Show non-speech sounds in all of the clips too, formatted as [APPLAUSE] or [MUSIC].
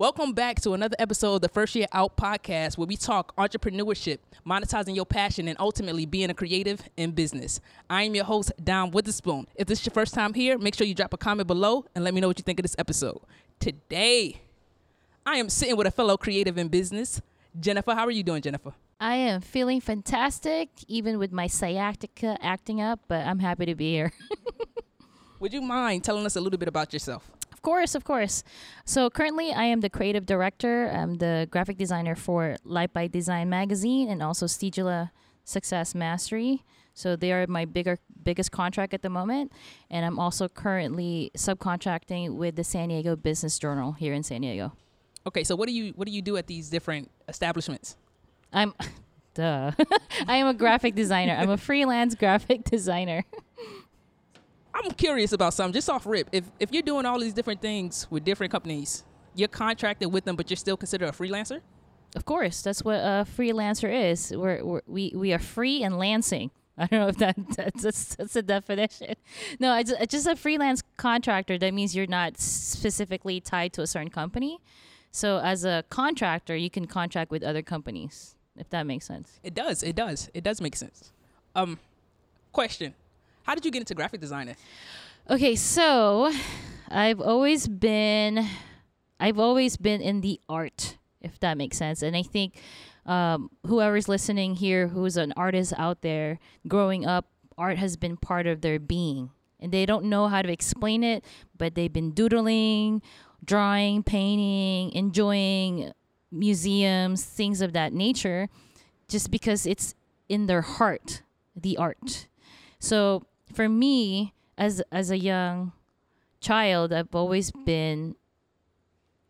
Welcome back to another episode of the First Year Out podcast where we talk entrepreneurship, monetizing your passion, and ultimately being a creative in business. I am your host, Don Witherspoon. If this is your first time here, make sure you drop a comment below and let me know what you think of this episode. Today, I am sitting with a fellow creative in business, Jennifer. How are you doing, Jennifer? I am feeling fantastic, even with my sciatica acting up, but I'm happy to be here. [LAUGHS] Would you mind telling us a little bit about yourself? Of course, of course. So currently, I am the creative director. I'm the graphic designer for Light by Design magazine and also Stigula Success Mastery. So they are my bigger biggest contract at the moment, and I'm also currently subcontracting with the San Diego Business Journal here in San Diego. Okay, so what do you what do you do at these different establishments? I'm [LAUGHS] duh. [LAUGHS] I am a graphic designer. I'm a freelance graphic [LAUGHS] designer. I'm curious about something just off rip. If if you're doing all these different things with different companies, you're contracted with them, but you're still considered a freelancer. Of course, that's what a freelancer is. We're, we're we we are free and lancing. [LAUGHS] I don't know if that that's that's, that's a definition. [LAUGHS] No, it's, it's just a freelance contractor. That means you're not specifically tied to a certain company. So as a contractor, you can contract with other companies. If that makes sense. It does. It does. It does make sense. Um, question: How did you get into graphic designing? Okay, so I've always been I've always been in the art, if that makes sense. And I think um, whoever's listening here who's an artist out there, growing up, art has been part of their being. And they don't know how to explain it, but they've been doodling, drawing, painting, enjoying museums, things of that nature, just because it's in their heart, the art. So for me, as as a young child, I've always been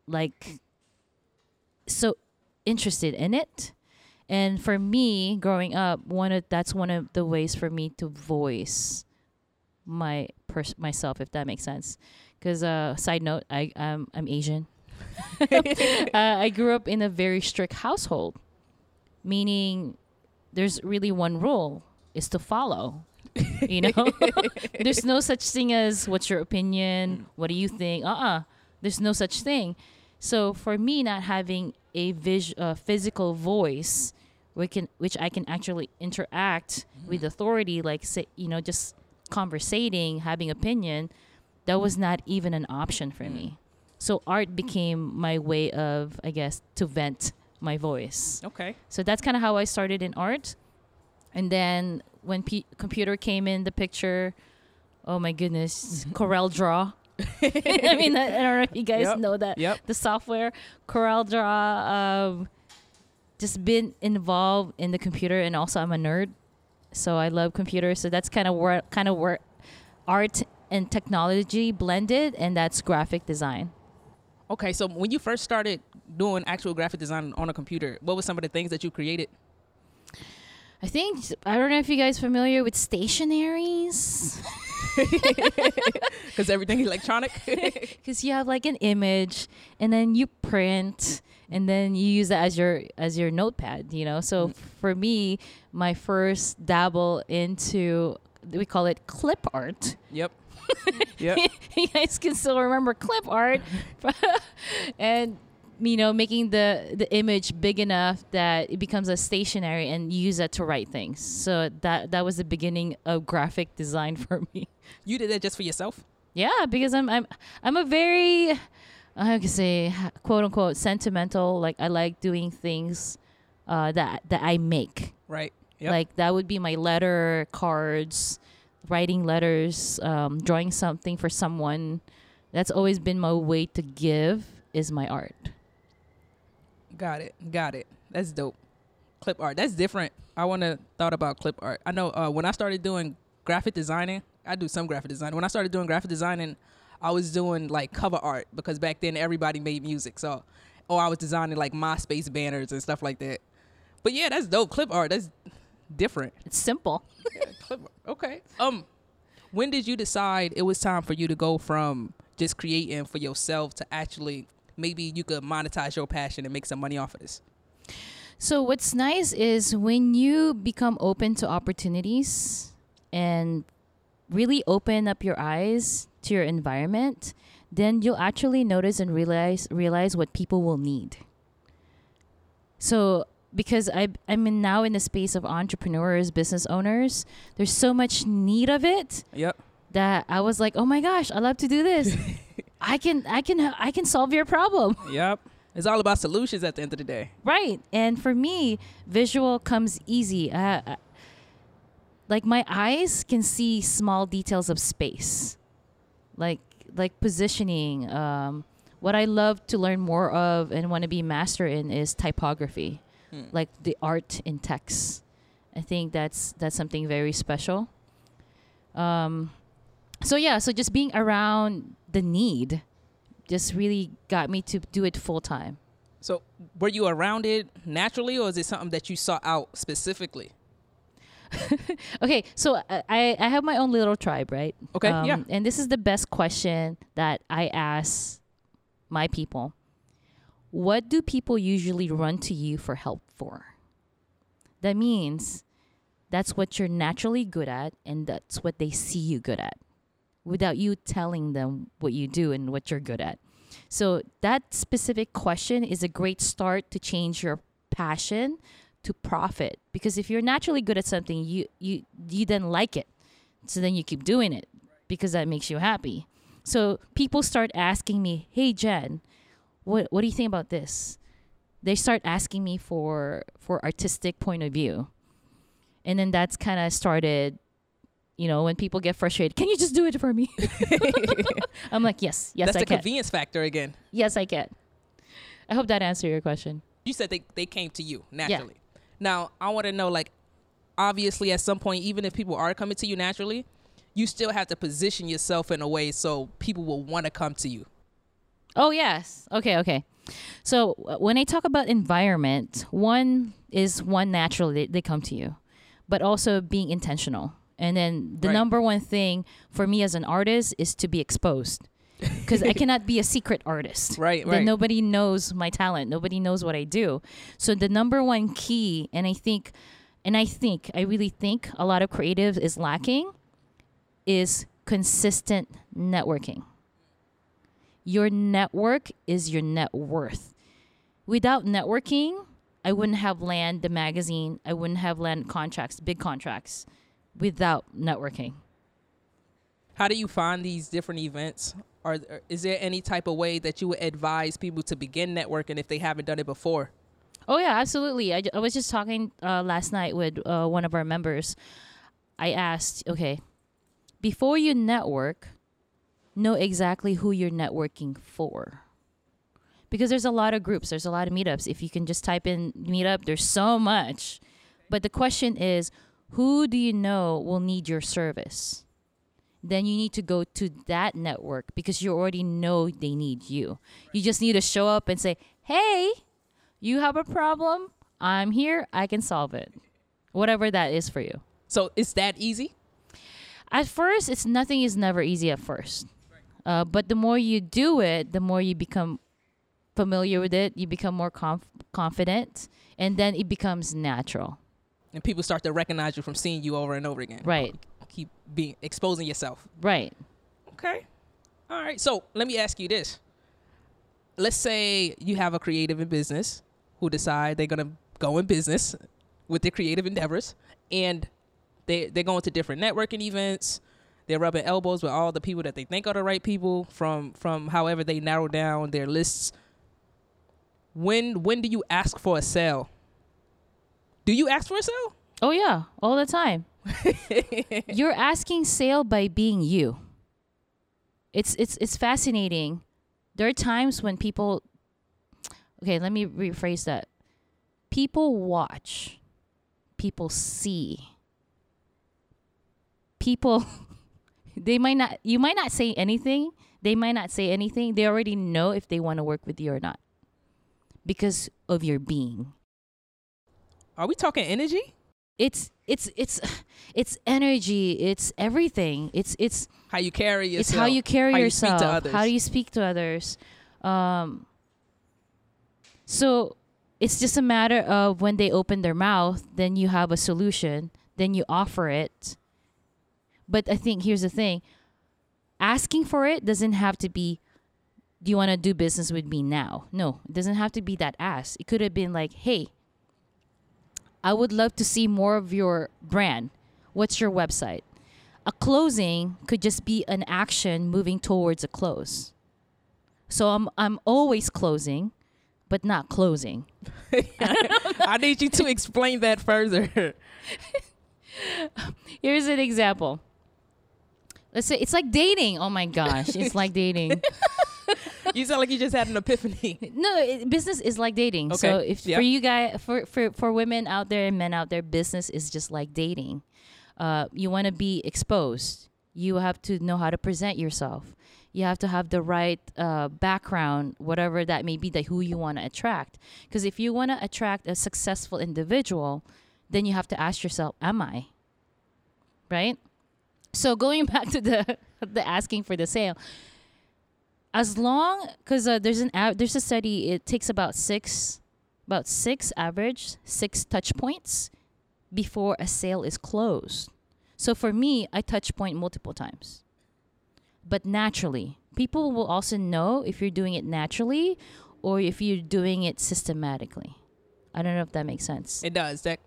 like so interested in it. And for me, growing up, one of that's one of the ways for me to voice my pers- myself, if that makes sense. Because uh, side note, I um, I'm Asian. [LAUGHS] uh, I grew up in a very strict household, meaning there's really one rule is to follow. You know, [LAUGHS] there's no such thing as what's your opinion, what do you think? Uh uh there's no such thing. So for me, not having a vis- uh, physical voice, we can which I can actually interact with authority, like say you know just conversating, having opinion, that was not even an option for me. So art became my way of, I guess, to vent my voice. Okay. So that's kind of how I started in art. And then when P- computer came in the picture, oh my goodness, [LAUGHS] Corel Draw. [LAUGHS] I mean, I, I don't know if you guys Yep. know that Yep. the software Corel Draw. Um, just been involved in the computer, and also I'm a nerd, so I love computers. So that's kind of where kind of where art and technology blended, and that's graphic design. Okay. So when you first started doing actual graphic design on a computer, what were some of the things that you created? I think I don't know if you guys familiar with stationaries. [LAUGHS] Because everything electronic. [LAUGHS] because you have like an image and then you print and then you use that as your as your notepad you know so mm. for me my first dabble into we call it clip art yep. [LAUGHS] Yep. you guys can still remember clip art and you know making the the image big enough that it becomes a stationary and use that to write things so that that was the beginning of graphic design [LAUGHS] for me You did that just for yourself. yeah, because I'm I'm I'm a very I can say quote unquote sentimental. Like I like doing things uh, that that I make. Right. Yep. Like that would be my letter cards, writing letters, um, drawing something for someone. That's always been my way to give is my art. Got it. Got it. That's dope. Clip art. That's different. I want to thought about clip art. I know uh, when I started doing graphic designing, I do some graphic design. When I started doing graphic designing, I was doing like cover art because back then everybody made music. So, or I was designing like MySpace banners and stuff like that. But yeah, that's dope. Clip art. That's different. It's simple. Yeah, clip art. Okay. Um, when did you decide it was time for you to go from just creating for yourself to actually maybe you could monetize your passion and make some money off of this? So what's nice is when you become open to opportunities and really open up your eyes to your environment, then you'll actually notice and realize realize what people will need. So because I I'm in now in the space of entrepreneurs, business owners, there's so much need of it Yep. that I was like, "Oh my gosh, I love to do this. [LAUGHS] I can I can I can solve your problem." [LAUGHS] Yep. It's all about solutions at the end of the day. Right. And for me, visual comes easy. Uh, uh, like my eyes can see small details of space, like like positioning. Um, what I love to learn more of and want to be master in is typography, Hmm. like the art in text. I think that's that's something very special. Um, so yeah, so just being around the need, just really got me to do it full time. So, were you around it naturally, or is it something that you sought out specifically? [LAUGHS] Okay, so uh, I I have my own little tribe, right? Okay, Um, yeah. And this is the best question that I ask my people. What do people usually run to you for help for? That means that's what you're naturally good at, and that's what they see you good at, without you telling them what you do and what you're good at. So that specific question is a great start to change your passion to profit. Because if you're naturally good at something you you you then like it. So then you keep doing it because that makes you happy. So people start asking me hey jen what what do you think about this? They start asking me for for artistic point of view. And then that's kind of started you know when people get frustrated can you just do it for me [LAUGHS] [LAUGHS] i'm like yes yes That's i the can convenience factor again. yes i can i hope that answered your question You said they, they came to you naturally. Yeah. Now, I want to know like, obviously, at some point, even if people are coming to you naturally, you still have to position yourself in a way so people will want to come to you. Oh yes. Okay. Okay. So uh, when I talk about environment, one is one natural they, they come to you, but also being intentional. And then the Right. number one thing for me as an artist is to be exposed, [LAUGHS] because I cannot be a secret artist. Right, Then right. nobody knows my talent. Nobody knows what I do. So the number one key, and I think, and I think, I really think a lot of creatives is lacking, is consistent networking. Your network is your net worth. Without networking, I wouldn't have land the magazine. I wouldn't have land contracts, big contracts, without networking. How do you find these different events? Are or is there any type of way that you would advise people to begin networking if they haven't done it before? Oh yeah, absolutely. I, I was just talking uh, last night with uh, one of our members. I asked, okay, before you network, know exactly who you're networking for. Because there's a lot of groups, there's a lot of meetups. If you can just type in meetup, there's so much. But the question is, who do you know will need your service? Then you need to go to that network because you already know they need you. You just need to show up and say, hey, you have a problem? I'm here. I can solve it. Whatever that is for you. So it's that easy? at first it's nothing is never easy at first. Uh, but the more you do it the more you become familiar with it. You become more conf- confident and then it becomes natural And people start to recognize you from seeing you over and over again. right Keep being exposing yourself. right Okay. All right. So let me ask you this. Let's say you have a creative in business who decide they're gonna go in business with their creative endeavors and they they're going to different networking events. They're rubbing elbows with all the people that they think are the right people from from however they narrow down their lists. When when do you ask for a sale? Do you ask for a sale? oh yeah all the time. [LAUGHS] You're asking sale by being you. It's it's it's fascinating. There are times when people okay let me rephrase that. People watch people see. People [LAUGHS] they might not you might not say anything they might not say anything they already know if they want to work with you or not because of your being Are we talking energy? it's it's it's it's energy it's everything it's it's How you carry yourself? it's how you carry how yourself You speak to others. how do you speak to others um so it's just a matter of when they open their mouth then you have a solution then you offer it but i think here's the thing asking for it doesn't have to be do you want to do business with me now? No, it doesn't have to be that ask. It could have been like, hey, I would love to see more of your brand. What's your website? A closing could just be an action moving towards a close. So I'm I'm always closing, but not closing. [LAUGHS] I need you to explain that further. [LAUGHS] Here's an example. Let's say it's like dating. Oh my gosh, it's like dating. [LAUGHS] you sound like you just had an epiphany. [LAUGHS] No, it, business is like dating. So if yeah. for you guys, for, for for women out there and men out there, business is just like dating. Uh, you want to be exposed. You have to know how to present yourself. You have to have the right uh, background, whatever that may be, that who you want to attract. Because if you want to attract a successful individual, then you have to ask yourself, "Am I?" Right. So going [LAUGHS] back to the the asking for the sale, as long because uh, there's an av- there's a study it takes about six about six average six touch points before a sale is closed. So for me i touch point multiple times. But naturally people will also know if you're doing it naturally or if you're doing it systematically. I don't know if that makes sense. It does. That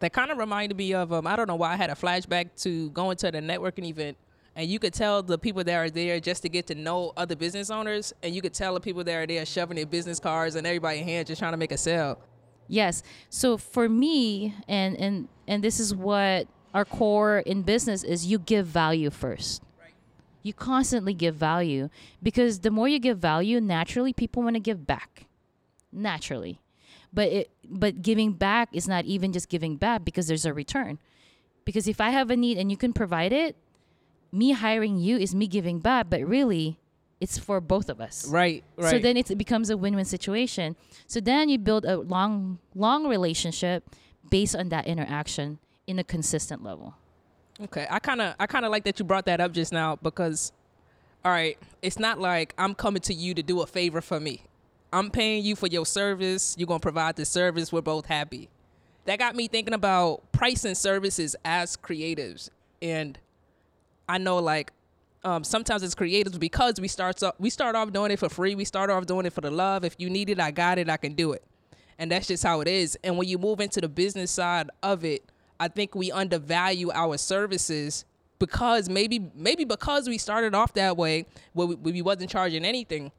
that kind of reminded me of um I don't know why I had a flashback to going to the networking event and you could tell the people that are there just to get to know other business owners and you could tell the people that are there shoving their business cards and everybody in hand just trying to make a sale. Yes. So for me, and and and this is what our core in business is: you give value first. right. You constantly give value because the more you give value, naturally people want to give back. Naturally, but it but giving back is not even just giving back because there's a return. Because if I have a need and you can provide it, me hiring you is me giving back, but really, it's for both of us. Right, right. So then it becomes a win-win situation. So then you build a long, long relationship based on that interaction in a consistent level. Okay, I kind of I kind of like that you brought that up just now because all right, it's not like I'm coming to you to do a favor for me. I'm paying you for your service. You're going to provide the service. We're both happy. That got me thinking about pricing services as creatives. And I know like um, sometimes it's creatives because we start so, we start off doing it for free. We start off doing it for the love. If you need it, I got it. I can do it. And that's just how it is. And when you move into the business side of it, I think we undervalue our services because maybe maybe because we started off that way where we, we wasn't charging anything.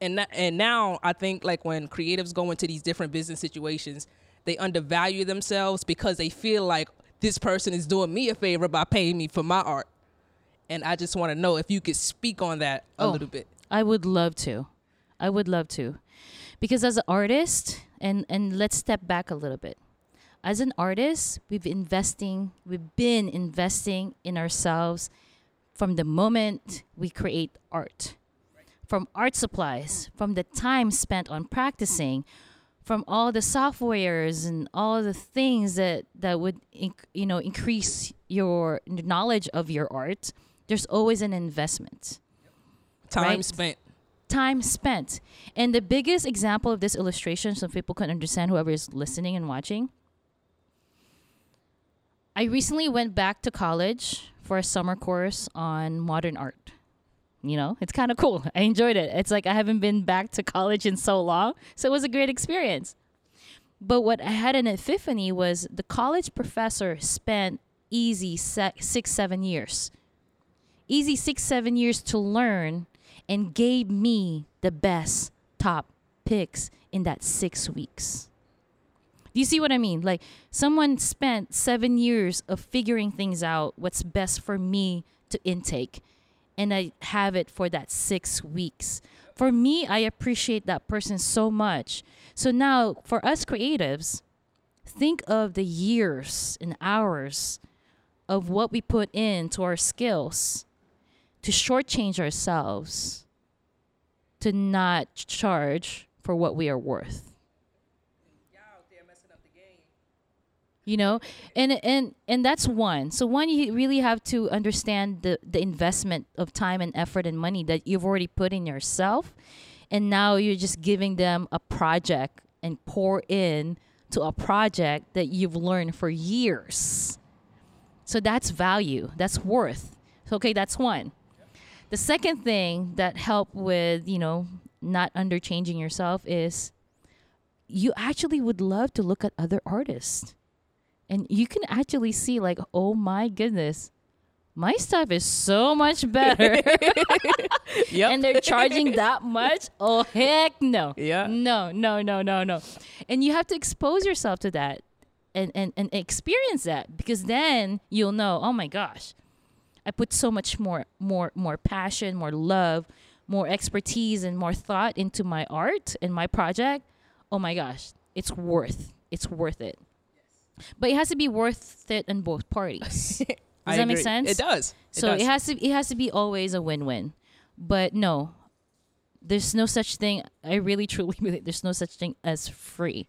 And and now I think like when creatives go into these different business situations, they undervalue themselves because they feel like this person is doing me a favor by paying me for my art. And I just want to know if you could speak on that a Oh. little bit. I would love to. I would love to. Because as an artist, and, and let's step back a little bit. As an artist, we've investing, we've been investing in ourselves from the moment we create art. From art supplies, from the time spent on practicing, from all the softwares and all the things that that would inc- you know increase your knowledge of your art there's always an investment Time Right. spent. time spent. And the biggest example of this illustration, so people can understand whoever is listening and watching. I recently went back to college for a summer course on modern art. You know, it's kind of cool. I enjoyed it. It's like I haven't been back to college in so long. So it was a great experience. But what I had an epiphany was the college professor spent easy se- six, seven years. Easy six, seven years to learn and gave me the best top picks in that six weeks. Do you see what I mean? Like someone spent seven years of figuring things out, what's best for me to intake, and I have it for that six weeks. For me, I appreciate that person so much. So now, for us creatives, think of the years and hours of what we put into our skills to shortchange ourselves to not charge for what we are worth. You know, and and and that's one. So one, you really have to understand the the investment of time and effort and money that you've already put in yourself, and now you're just giving them a project and pour in to a project that you've learned for years. So that's value. That's worth. Okay, that's one. The second thing that help with, you know, not underchanging yourself is you actually would love to look at other artists. And you can actually see like, "Oh my goodness. My stuff is so much [LAUGHS] better." Yep. and they're charging that much? Oh heck no. Yeah. No, no, no, no, no. And you have to expose yourself to that and, and, and experience that because then you'll know, oh my gosh, I put so much more more more passion, more love, more expertise and more thought into my art and my project. Oh my gosh, it's worth it's worth it. But it has to be worth it in both parties. [LAUGHS] Does I that make sense? It does. It so does. it has to it has to be always a win-win. But no, there's no such thing. I really truly [LAUGHS] believe there's no such thing as free.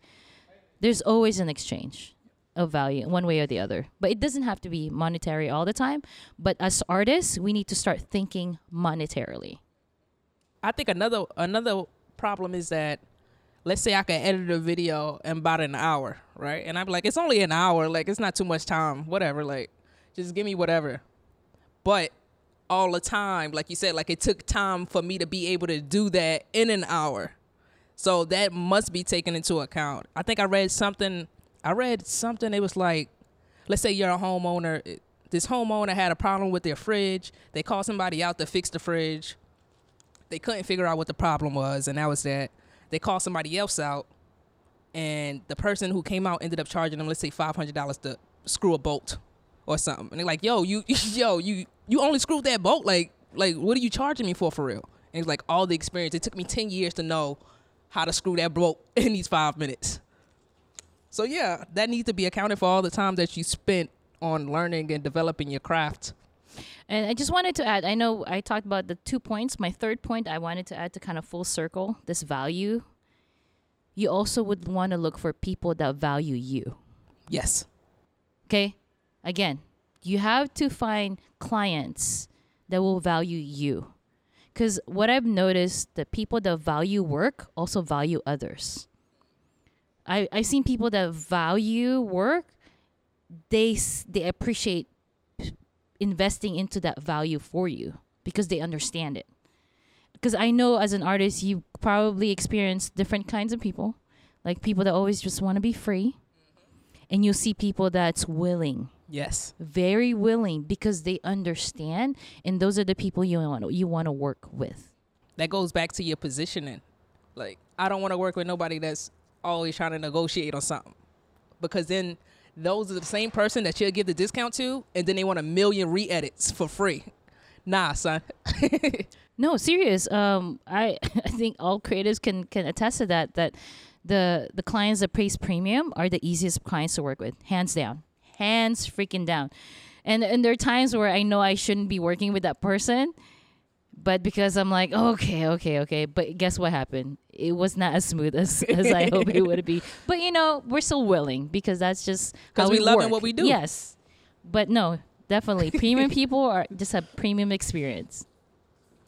There's always an exchange of value, one way or the other. But it doesn't have to be monetary all the time. But as artists, we need to start thinking monetarily. I think another another problem is that let's say I can edit a video in about an hour, right? And I'm like, it's only an hour, like it's not too much time, whatever, like just give me whatever. But all the time, like you said, like it took time for me to be able to do that in an hour. So that must be taken into account. I think I read something I read something it was like let's say you're a homeowner this homeowner had a problem with their fridge. They called somebody out to fix the fridge they couldn't figure out what the problem was, and that was that they called somebody else out, and the person who came out ended up charging them, let's say five hundred dollars to screw a bolt or something. And they're like, "Yo, you, [LAUGHS] yo, you, you only screwed that bolt. Like, like, what are you charging me for, for real?" And it's like all the experience. It took me ten years to know how to screw that bolt [LAUGHS] in these five minutes. So yeah, that needs to be accounted for all the time that you spent on learning and developing your craft. And I just wanted to add, I know I talked about the two points. My third point I wanted to add to kind of full circle this value. You also would want to look for people that value you. Yes. Okay? Again, you have to find clients that will value you. Because what I've noticed, the people that value work also value others. I, I've seen people that value work, they, they appreciate investing into that value for you because they understand it. Because I know as an artist, you probably experience different kinds of people, like people that always just want to be free, mm-hmm. and you'll see people that's willing, Yes. very willing, because they understand, and those are the people you want you want to work with. that goes back to your positioning. Like, I don't want to work with nobody that's always trying to negotiate on something. Because then those are the same person that you'll give the discount to, and then they want a million re edits for free. Nah, son. [LAUGHS] No, serious. Um, I [LAUGHS] I think all creatives can can attest to that. That the the clients that pays premium are the easiest clients to work with, hands down, hands freaking down. And and there are times where I know I shouldn't be working with that person, but because I'm like, okay, okay, okay. But guess what happened? It was not as smooth as, [LAUGHS] as I hope it would be. [LAUGHS] But you know, we're still willing because that's just because we loving work. what we do. Yes, but no, definitely [LAUGHS] premium people are just a premium experience.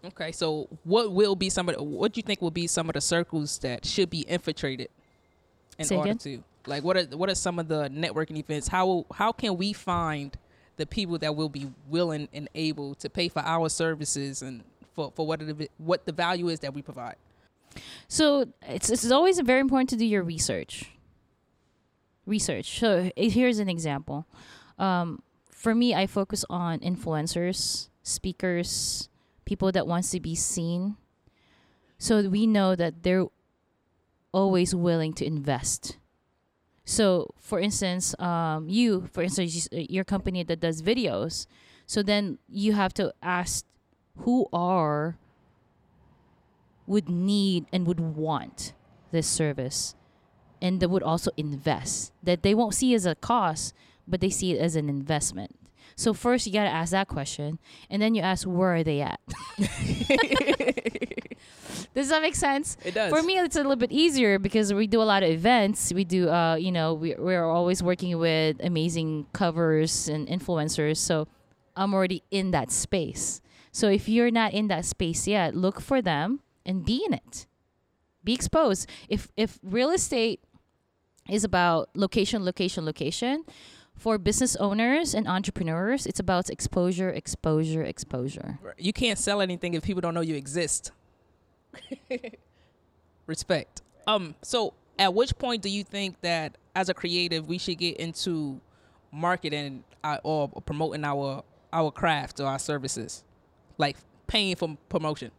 Okay, so what will be some of the, what do you think will be some of the circles that should be infiltrated in Say order again? to like what are what are some of the networking events? How how can we find the people that will be willing and able to pay for our services and for, for what it, what the value is that we provide? So it's it's always very important to do your research. Research. So here's an example. Um, for me, I focus on influencers, speakers, people that wants to be seen. So we know that they're always willing to invest. So, for instance, um, you, for instance, your company that does videos. So then you have to ask who are would need and would want this service and that would also invest that they won't see as a cost but they see it as an investment. So first you got to ask that question and then you ask where are they at? [LAUGHS] Does that make sense? It does. for me it's a little bit easier because we do a lot of events. We do uh, you know we, we're always working with amazing covers and influencers. So i'm already in that space so if you're not in that space yet look for them and be in it be exposed if if real estate is about location location location For business owners and entrepreneurs, it's about exposure, exposure, exposure. You can't sell anything if people don't know you exist. [LAUGHS] Respect. Um. So, at which point do you think that as a creative we should get into marketing uh, or promoting our our craft or our services, like paying for promotion?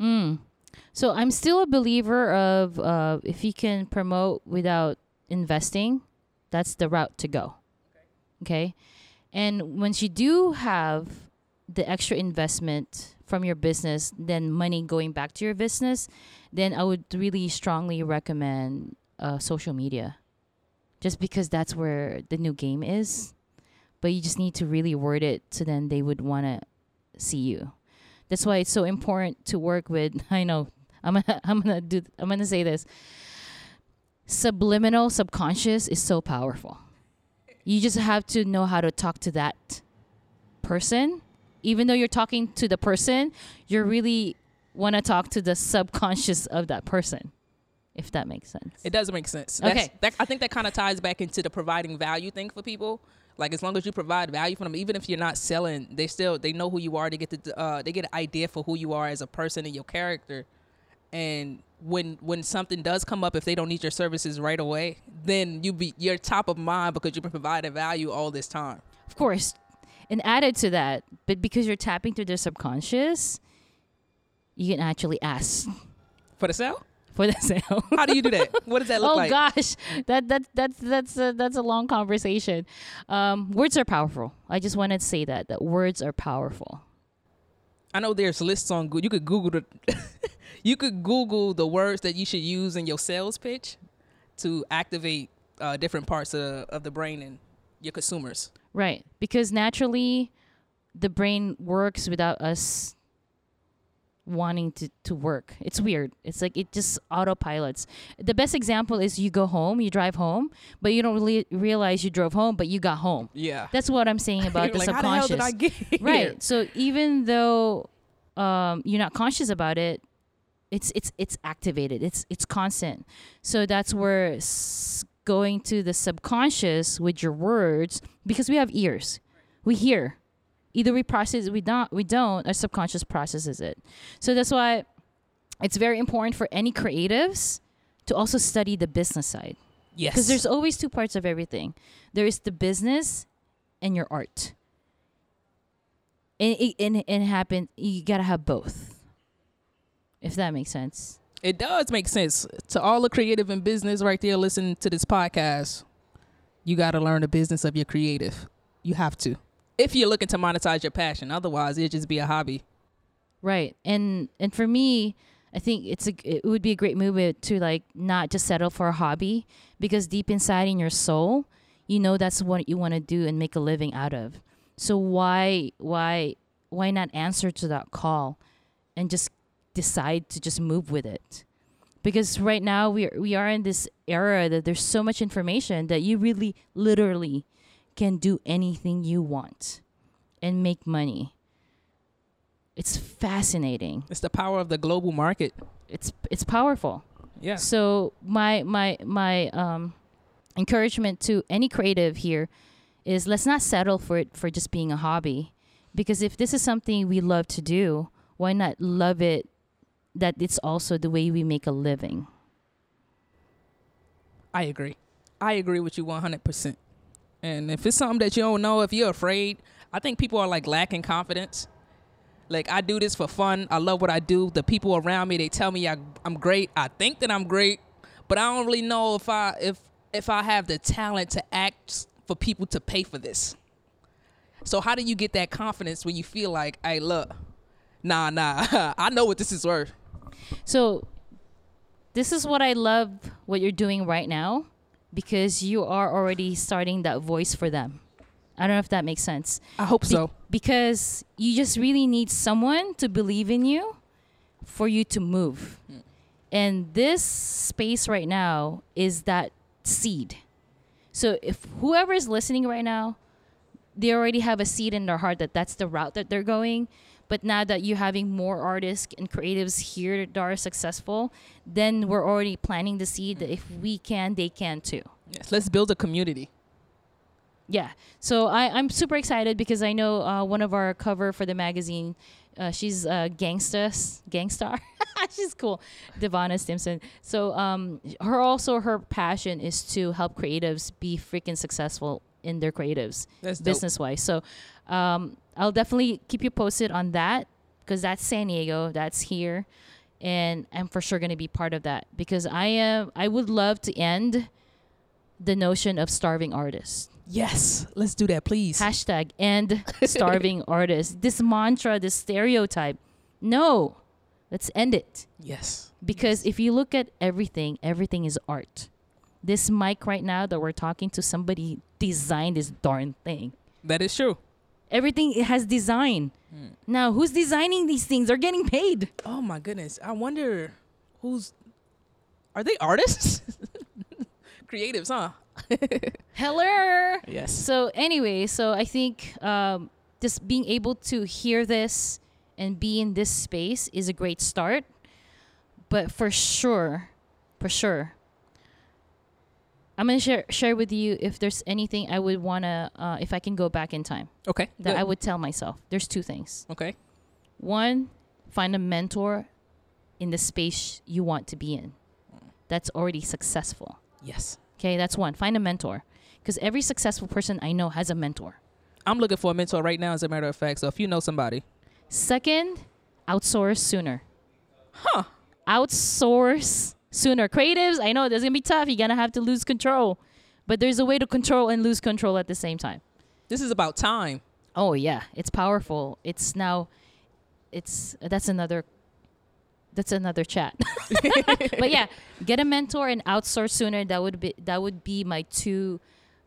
Mm. So I'm still a believer of uh, if you can promote without investing, that's the route to go. Okay. And once you do have the extra investment from your business, then money going back to your business, then I would really strongly recommend uh, social media. Just because that's where the new game is. But you just need to really word it so then they would want to see you. That's why it's so important to work with. [LAUGHS] I know I'm gonna I'm gonna do I'm gonna say this. Subliminal subconscious is so powerful. You just have to know how to talk to that person. Even though you're talking to the person, you really want to talk to the subconscious of that person. If that makes sense. It does make sense. Okay. That, I think that kind of ties back into the providing value thing for people. Like as long as you provide value for them, even if you're not selling, they still they know who you are. They get the uh, they get an idea for who you are as a person and your character. And when when something does come up, if they don't need your services right away, then you be you're top of mind because you've been providing value all this time. Of course. And added to that, but because you're tapping to their subconscious, you can actually ask For the sale? For the [LAUGHS] sale. How do you do that? What does that look oh like? Oh gosh, that that that's that's a, that's a long conversation. Um, words are powerful. I just wanted to say that that words are powerful. I know there's lists on Google. You could Google the [LAUGHS] you could Google the words that you should use in your sales pitch to activate uh, different parts of, of the brain and your consumers. Right, because naturally, the brain works without us wanting to, to work. It's weird. It's like it just autopilots. The best example is you go home, you drive home, but you don't really realize you drove home, but you got home. Yeah. That's what I'm saying [LAUGHS] about the like, how subconscious. the hell did I get here? right. So even though um, you're not conscious about it, it's it's it's activated. It's it's constant. So that's where s- going to the subconscious with your words because we have ears, we hear. Either we process it, we don't, we don't. Our subconscious processes it. So that's why it's very important for any creatives to also study the business side Yes. because there's always two parts of everything. There is the business and your art. And it, and, and it happen you gotta have both. If that makes sense. it does make sense to all the creative and business right there listening to this podcast. You got to learn the business of your creative. You have to. If you're looking to monetize your passion, otherwise it'd just be a hobby. Right. And and for me, I think it's a it would be a great move uh, to like not just settle for a hobby because deep inside in your soul, you know that's what you want to do and make a living out of. So why why why not answer to that call and just decide to just move with it? Because right now we are, we are in this era that there's so much information that you really literally can do anything you want and make money. It's fascinating. It's the power of the global market. It's it's powerful. Yeah. So my my my um encouragement to any creative here is let's not settle for it for just being a hobby. Because if this is something we love to do, why not love it that it's also the way we make a living? I agree. I agree with you 100%. And if it's something that you don't know, if you're afraid, I think people are like lacking confidence. Like I do this for fun. I love what I do. The people around me, they tell me I, I'm great. I think that I'm great, but I don't really know if I if if I have the talent to act for people to pay for this. So how do you get that confidence when you feel like, hey, look, nah, nah, [LAUGHS] I know what this is worth. So this is what I love what you're doing right now because you are already starting that voice for them. I don't know if that makes sense. I hope Be- so. because you just really need someone to believe in you for you to move. And this space right now is that seed. So if whoever is listening right now, they already have a seed in their heart that that's the route that they're going. But now that you're having more artists and creatives here that are successful, then we're already planting the seed that if we can, they can too. Yes, let's build a community. yeah. So I, I'm super excited because I know uh, one of our cover for the magazine. Uh, she's uh, gangstas, gangstar. [LAUGHS] she's cool, Devonna Stimson. So um, her also her passion is to help creatives be freaking successful in their creatives, business wise. So um, I'll definitely keep you posted on that because that's San Diego, that's here, and I'm for sure gonna be part of that because I am. I would love to end the notion of starving artists. Yes, let's do that, please. Hashtag end [LAUGHS] starving artists. This mantra, this stereotype. No, let's end it. yes. Because if you look at everything, everything is art. This mic right now that we're talking to, somebody designed this darn thing. That is true. Everything has design. Now, who's designing these things? They're getting paid. Oh my goodness. I wonder who's are they artists? [LAUGHS] Creatives, huh? [LAUGHS] Hello. Yes. So anyway, so I think um, just being able to hear this and be in this space is a great start. But for sure, for sure, I'm gonna share share with you if there's anything I would wanna uh, if I can go back in time Okay. that good. I would tell myself. There's two things. okay. One, find a mentor in the space you want to be in. That's already successful. Yes. Okay, that's one. Find a mentor. Because every successful person I know has a mentor. I'm looking for a mentor right now, as a matter of fact. So if you know somebody, Second, outsource sooner. huh? Outsource sooner. Creatives, I know this is gonna be tough. You're gonna have to lose control. But there's a way to control and lose control at the same time. This is about time. Oh yeah. It's powerful. It's now it's that's another that's another chat. [LAUGHS] but yeah, get a mentor and outsource sooner. That would be that would be my two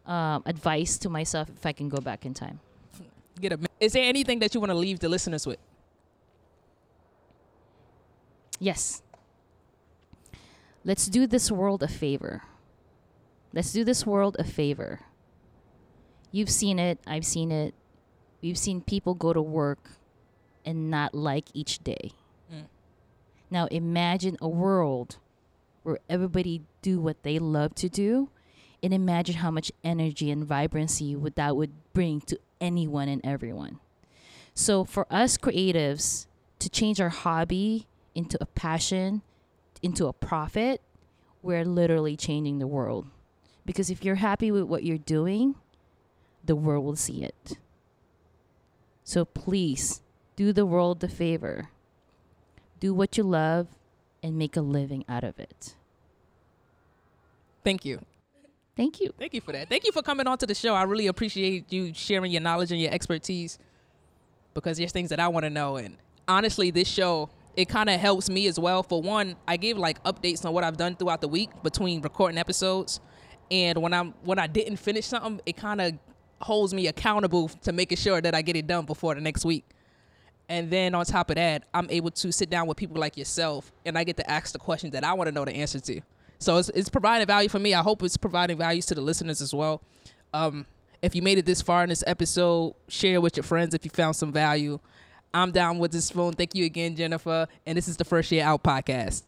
um, advice to myself if I can go back in time. Get a. Is there anything that you want to leave the listeners with? Yes. Let's do this world a favor. Let's do this world a favor. You've seen it, I've seen it. We've seen people go to work and not like each day. Mm. Now imagine a world where everybody do what they love to do and imagine how much energy and vibrancy would that would bring to anyone and everyone. So for us creatives to change our hobby into a passion, into a profit, we're literally changing the world. Because if you're happy with what you're doing, the world will see it. So please do the world the favor. Do what you love and make a living out of it. Thank you. Thank you. Thank you for that. Thank you for coming on to the show. I really appreciate you sharing your knowledge and your expertise because there's things that I want to know. And honestly, this show, it kind of helps me as well. For one, I give like updates on what I've done throughout the week between recording episodes. And when I'm when I didn't finish something, it kind of holds me accountable to making sure that I get it done before the next week. And then on top of that, I'm able to sit down with people like yourself and I get to ask the questions that I want to know the answer to. So it's, it's providing value for me. I hope it's providing values to the listeners as well. Um, if you made it this far in this episode, share it with your friends if you found some value. I'm Don Witherspoon. Thank you again, Jennifer. And this is the First Year Out podcast.